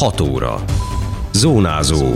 6 óra. Zónázó.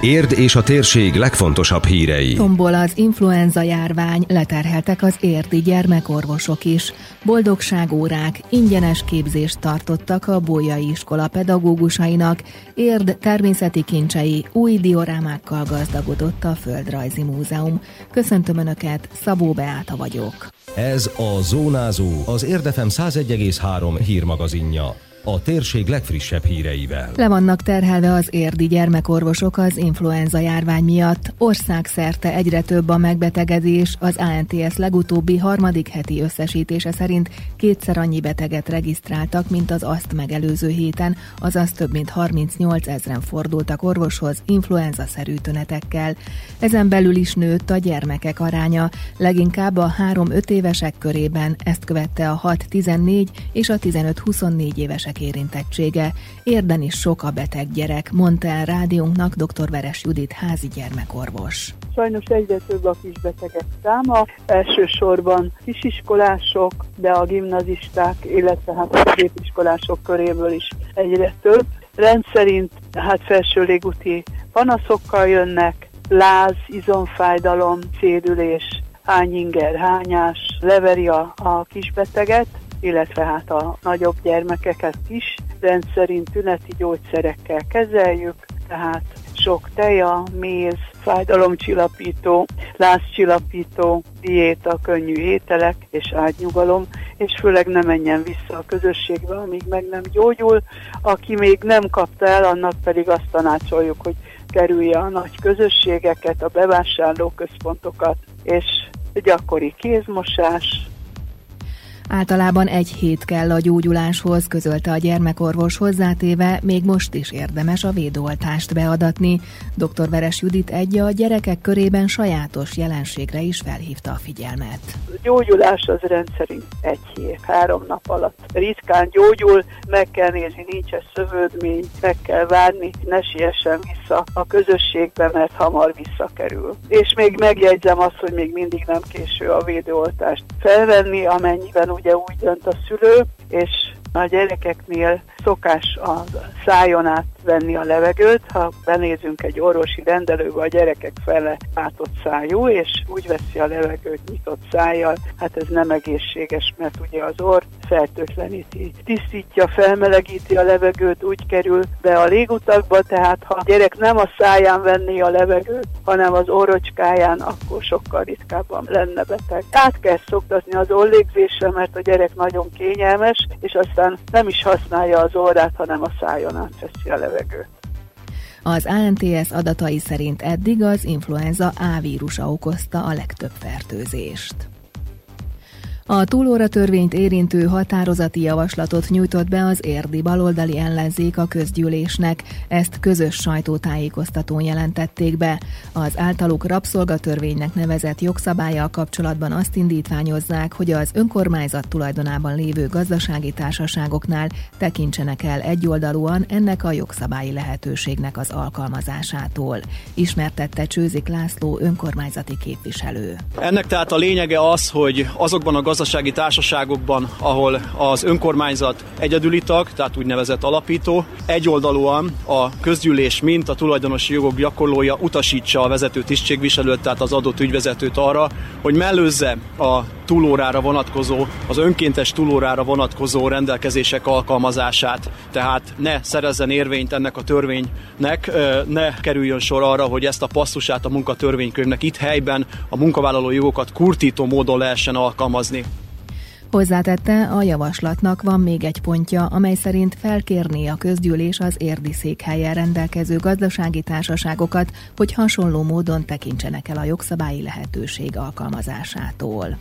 Érd és a térség legfontosabb hírei. Tombol az influenza járvány, leterheltek az érdi gyermekorvosok is. Boldogságórák, ingyenes képzést tartottak a Bolyai iskola pedagógusainak. Érd természeti kincsei, új diorámákkal gazdagodott a Földrajzi Múzeum. Köszöntöm Önöket, Szabó Beáta vagyok. Ez a Zónázó, az Érdefem 101,3 hírmagazinja a térség legfrissebb híreivel. Le vannak terhelve az érdi gyermekorvosok az influenza járvány miatt. Országszerte egyre több a megbetegedés. Az ANTS legutóbbi harmadik heti összesítése szerint kétszer annyi beteget regisztráltak, mint az azt megelőző héten, azaz több mint 38 ezeren fordultak orvoshoz influenza-szerű tünetekkel. Ezen belül is nőtt a gyermekek aránya, leginkább a 3-5 évesek körében, ezt követte a 6-14 és a 15-24 évesek gyermek érintettsége. Érden is sok a beteg gyerek, mondta el rádiónknak dr. Veres Judit házi gyermekorvos. Sajnos egyre több a kisbetegek száma, elsősorban kisiskolások, de a gimnazisták, illetve hát a középiskolások köréből is egyre több. Rendszerint hát felső légúti panaszokkal jönnek, láz, izomfájdalom, szédülés, hányinger, hányás, leveri a, a kisbeteget, illetve hát a nagyobb gyermekeket is rendszerint tüneti gyógyszerekkel kezeljük, tehát sok teja, méz, fájdalomcsillapító, lázcsillapító, diéta, könnyű ételek és ágynyugalom, és főleg ne menjen vissza a közösségbe, amíg meg nem gyógyul. Aki még nem kapta el, annak pedig azt tanácsoljuk, hogy kerülje a nagy közösségeket, a bevásárlóközpontokat, és gyakori kézmosás, Általában egy hét kell a gyógyuláshoz, közölte a gyermekorvos hozzátéve, még most is érdemes a védőoltást beadatni. Dr. Veres Judit egy a gyerekek körében sajátos jelenségre is felhívta a figyelmet. A gyógyulás az rendszerint egy hét, három nap alatt. Ritkán gyógyul, meg kell nézni, nincs ez szövődmény, meg kell várni, ne siessen vissza a közösségbe, mert hamar visszakerül. És még megjegyzem azt, hogy még mindig nem késő a védőoltást felvenni, amennyiben ugye úgy dönt a szülő, és a gyerekeknél szokás a szájon át venni a levegőt, ha benézünk egy orvosi rendelőbe, a gyerekek fele átott szájú, és úgy veszi a levegőt nyitott szájjal, hát ez nem egészséges, mert ugye az orr fertőtleníti, tisztítja, felmelegíti a levegőt, úgy kerül be a légutakba, tehát ha a gyerek nem a száján venné a levegőt, hanem az orrocskáján, akkor sokkal ritkábban lenne beteg. Át kell szoktatni az orlégzésre, mert a gyerek nagyon kényelmes, és aztán nem is használja az orrát, hanem a szájon átveszi a levegőt. Az ANTS adatai szerint eddig az influenza A vírusa okozta a legtöbb fertőzést. A túlóra törvényt érintő határozati javaslatot nyújtott be az érdi baloldali ellenzék a közgyűlésnek, ezt közös sajtótájékoztatón jelentették be. Az általuk rabszolgatörvénynek nevezett jogszabályjal kapcsolatban azt indítványozzák, hogy az önkormányzat tulajdonában lévő gazdasági társaságoknál tekintsenek el egyoldalúan ennek a jogszabályi lehetőségnek az alkalmazásától. Ismertette Csőzik László önkormányzati képviselő. Ennek tehát a lényege az, hogy azokban a gazdasági társaságokban, ahol az önkormányzat egyedüli tag, tehát úgynevezett alapító, egyoldalúan a közgyűlés, mint a tulajdonosi jogok gyakorlója utasítsa a vezető tisztségviselőt, tehát az adott ügyvezetőt arra, hogy mellőzze a túlórára vonatkozó, az önkéntes túlórára vonatkozó rendelkezések alkalmazását. Tehát ne szerezzen érvényt ennek a törvénynek, ne kerüljön sor arra, hogy ezt a passzusát a munkatörvénykönyvnek itt helyben a munkavállaló jogokat kurtító módon lehessen alkalmazni. Hozzátette, a javaslatnak van még egy pontja, amely szerint felkérné a közgyűlés az érdi székhelyen rendelkező gazdasági társaságokat, hogy hasonló módon tekintsenek el a jogszabályi lehetőség alkalmazásától.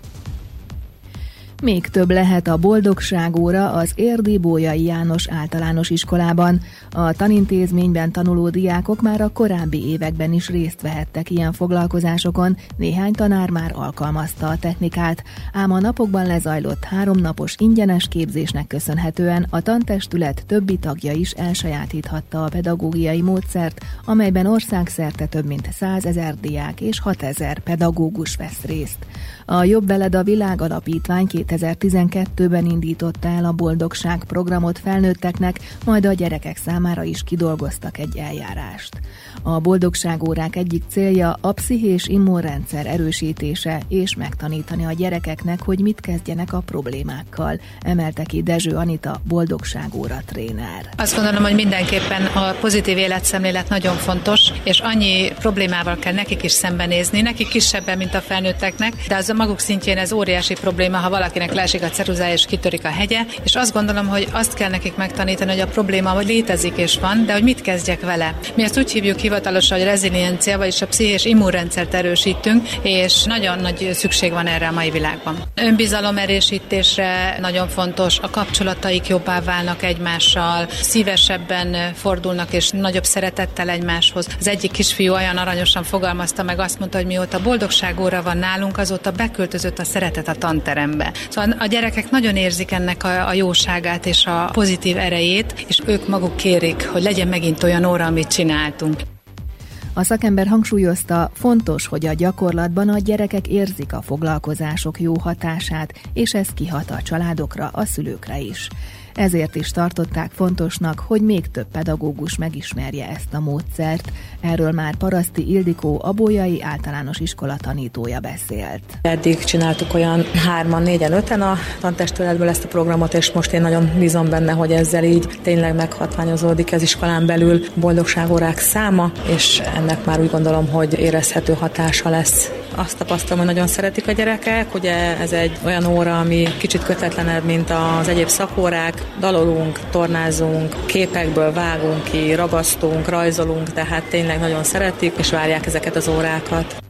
Még több lehet a boldogságóra az Érdi Bójai János általános iskolában. A tanintézményben tanuló diákok már a korábbi években is részt vehettek ilyen foglalkozásokon, néhány tanár már alkalmazta a technikát, ám a napokban lezajlott háromnapos ingyenes képzésnek köszönhetően a tantestület többi tagja is elsajátíthatta a pedagógiai módszert, amelyben országszerte több mint 100 ezer diák és 6 ezer pedagógus vesz részt. A Jobb Veled a Világ Alapítvány 2000 2012-ben indította el a Boldogság programot felnőtteknek, majd a gyerekek számára is kidolgoztak egy eljárást. A boldogságórák egyik célja a pszichés immunrendszer erősítése és megtanítani a gyerekeknek, hogy mit kezdjenek a problémákkal, emelte ki Dezső Anita boldogságóra tréner. Azt gondolom, hogy mindenképpen a pozitív életszemlélet nagyon fontos, és annyi problémával kell nekik is szembenézni, nekik kisebben, mint a felnőtteknek, de az a maguk szintjén ez óriási probléma, ha valakinek leesik a ceruzája és kitörik a hegye, és azt gondolom, hogy azt kell nekik megtanítani, hogy a probléma hogy létezik és van, de hogy mit kezdjek vele. Mi ezt úgy hívjuk hivatalosan, hogy reziliencia, vagyis a pszichés immunrendszert erősítünk, és nagyon nagy szükség van erre a mai világban. Önbizalom erősítésre nagyon fontos, a kapcsolataik jobbá válnak egymással, szívesebben fordulnak és nagyobb szeretettel egymáshoz. Az egyik kisfiú olyan aranyosan fogalmazta meg, azt mondta, hogy mióta boldogság óra van nálunk, azóta beköltözött a szeretet a tanterembe. Szóval a gyerekek nagyon érzik ennek a, a jóságát és a pozitív erejét, és ők maguk kérik, hogy legyen megint olyan óra, amit csináltunk. A szakember hangsúlyozta, fontos, hogy a gyakorlatban a gyerekek érzik a foglalkozások jó hatását, és ez kihat a családokra, a szülőkre is. Ezért is tartották fontosnak, hogy még több pedagógus megismerje ezt a módszert. Erről már Paraszti Ildikó, a Bolyai Általános Iskola tanítója beszélt. Eddig csináltuk olyan hárman, négyen, öten a tantestületből ezt a programot, és most én nagyon bízom benne, hogy ezzel így tényleg meghatványozódik az iskolán belül boldogságórák száma, és ennek már úgy gondolom, hogy érezhető hatása lesz azt tapasztalom, hogy nagyon szeretik a gyerekek. Ugye ez egy olyan óra, ami kicsit kötetlenebb, mint az egyéb szakórák. Dalolunk, tornázunk, képekből vágunk ki, ragasztunk, rajzolunk, tehát tényleg nagyon szeretik, és várják ezeket az órákat.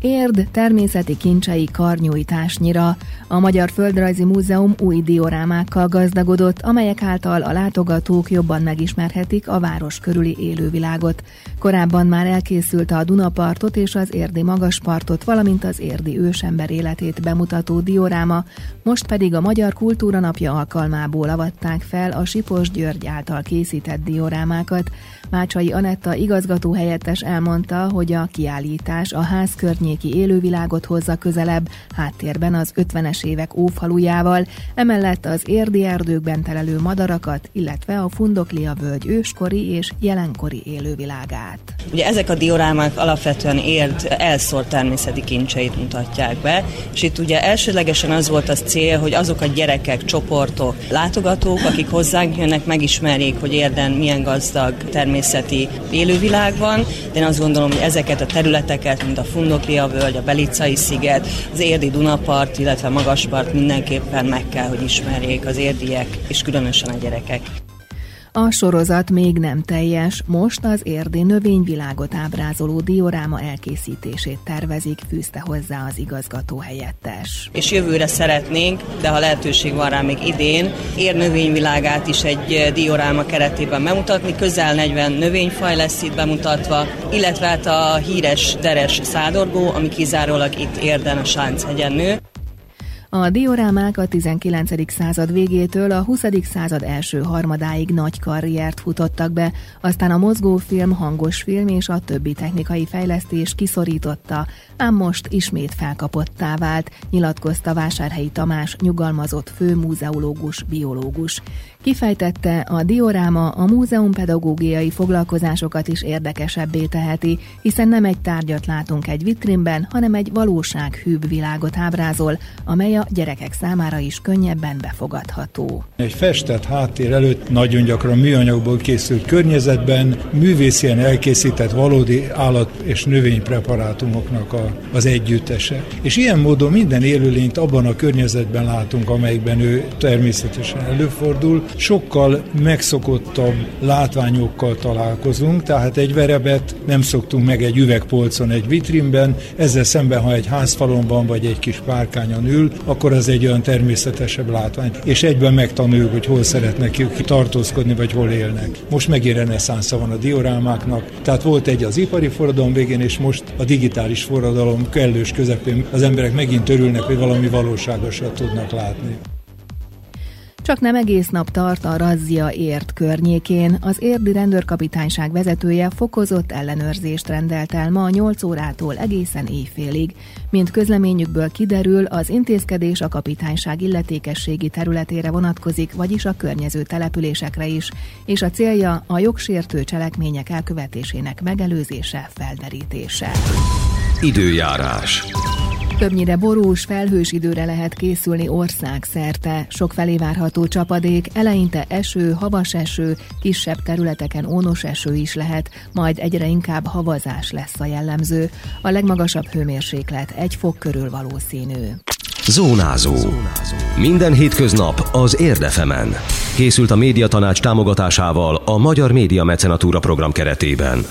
Érd természeti kincsei karnyújtásnyira. A Magyar Földrajzi Múzeum új diorámákkal gazdagodott, amelyek által a látogatók jobban megismerhetik a város körüli élővilágot. Korábban már elkészült a Dunapartot és az érdi magaspartot, valamint az érdi ősember életét bemutató dioráma, most pedig a Magyar Kultúra Napja alkalmából avatták fel a Sipos György által készített diorámákat. Mácsai Anetta igazgató helyettes elmondta, hogy a kiállítás a ház környéki élővilágot hozza közelebb, háttérben az 50-es évek ófalujával, emellett az érdi erdőkben telelő madarakat, illetve a Fundoklia völgy őskori és jelenkori élővilágát. Ugye ezek a diorámák alapvetően érd elszórt természeti kincseit mutatják be, és itt ugye elsődlegesen az volt az cél, hogy azok a gyerekek, csoportok, látogatók, akik hozzánk jönnek, megismerjék, hogy érden milyen gazdag természeti élővilágban, de én azt gondolom, hogy ezeket a területeket, mint a Fundoklia völgy, a Belicai sziget, az érdi Dunapart, illetve Magaspart mindenképpen meg kell, hogy ismerjék az érdiek, és különösen a gyerekek. A sorozat még nem teljes, most az érdi növényvilágot ábrázoló dioráma elkészítését tervezik, fűzte hozzá az igazgató helyettes. És jövőre szeretnénk, de ha lehetőség van rá még idén, ér növényvilágát is egy dioráma keretében bemutatni, közel 40 növényfaj lesz itt bemutatva, illetve hát a híres deres szádorgó, ami kizárólag itt érden a Sánchegyen nő. A diorámák a 19. század végétől a 20. század első harmadáig nagy karriert futottak be, aztán a mozgófilm, hangos film és a többi technikai fejlesztés kiszorította, ám most ismét felkapottá vált, nyilatkozta Vásárhelyi Tamás, nyugalmazott főmúzeológus, biológus. Kifejtette, a dioráma a múzeum pedagógiai foglalkozásokat is érdekesebbé teheti, hiszen nem egy tárgyat látunk egy vitrínben, hanem egy valósághűbb világot ábrázol, amely a gyerekek számára is könnyebben befogadható. Egy festett háttér előtt nagyon gyakran műanyagból készült környezetben művészien elkészített valódi állat- és növénypreparátumoknak a, az együttese. És ilyen módon minden élőlényt abban a környezetben látunk, amelyikben ő természetesen előfordul, sokkal megszokottabb látványokkal találkozunk, tehát egy verebet nem szoktunk meg egy üvegpolcon, egy vitrínben, ezzel szemben, ha egy házfalonban vagy egy kis párkányon ül, akkor az egy olyan természetesebb látvány, és egyben megtanuljuk, hogy hol szeretnek ők tartózkodni, vagy hol élnek. Most megint reneszánsza van a diorámáknak, tehát volt egy az ipari forradalom végén, és most a digitális forradalom kellős közepén az emberek megint örülnek, hogy valami valóságosat tudnak látni. Csak nem egész nap tart a razzia ért környékén. Az érdi rendőrkapitányság vezetője fokozott ellenőrzést rendelt el ma 8 órától egészen éjfélig. Mint közleményükből kiderül, az intézkedés a kapitányság illetékességi területére vonatkozik, vagyis a környező településekre is, és a célja a jogsértő cselekmények elkövetésének megelőzése, felderítése. Időjárás. Többnyire borús, felhős időre lehet készülni országszerte. Sok felé várható csapadék, eleinte eső, havas eső, kisebb területeken ónos eső is lehet, majd egyre inkább havazás lesz a jellemző. A legmagasabb hőmérséklet egy fok körül valószínű. Zónázó. Minden hétköznap az Érdefemen. Készült a médiatanács támogatásával a Magyar Média Mecenatúra program keretében.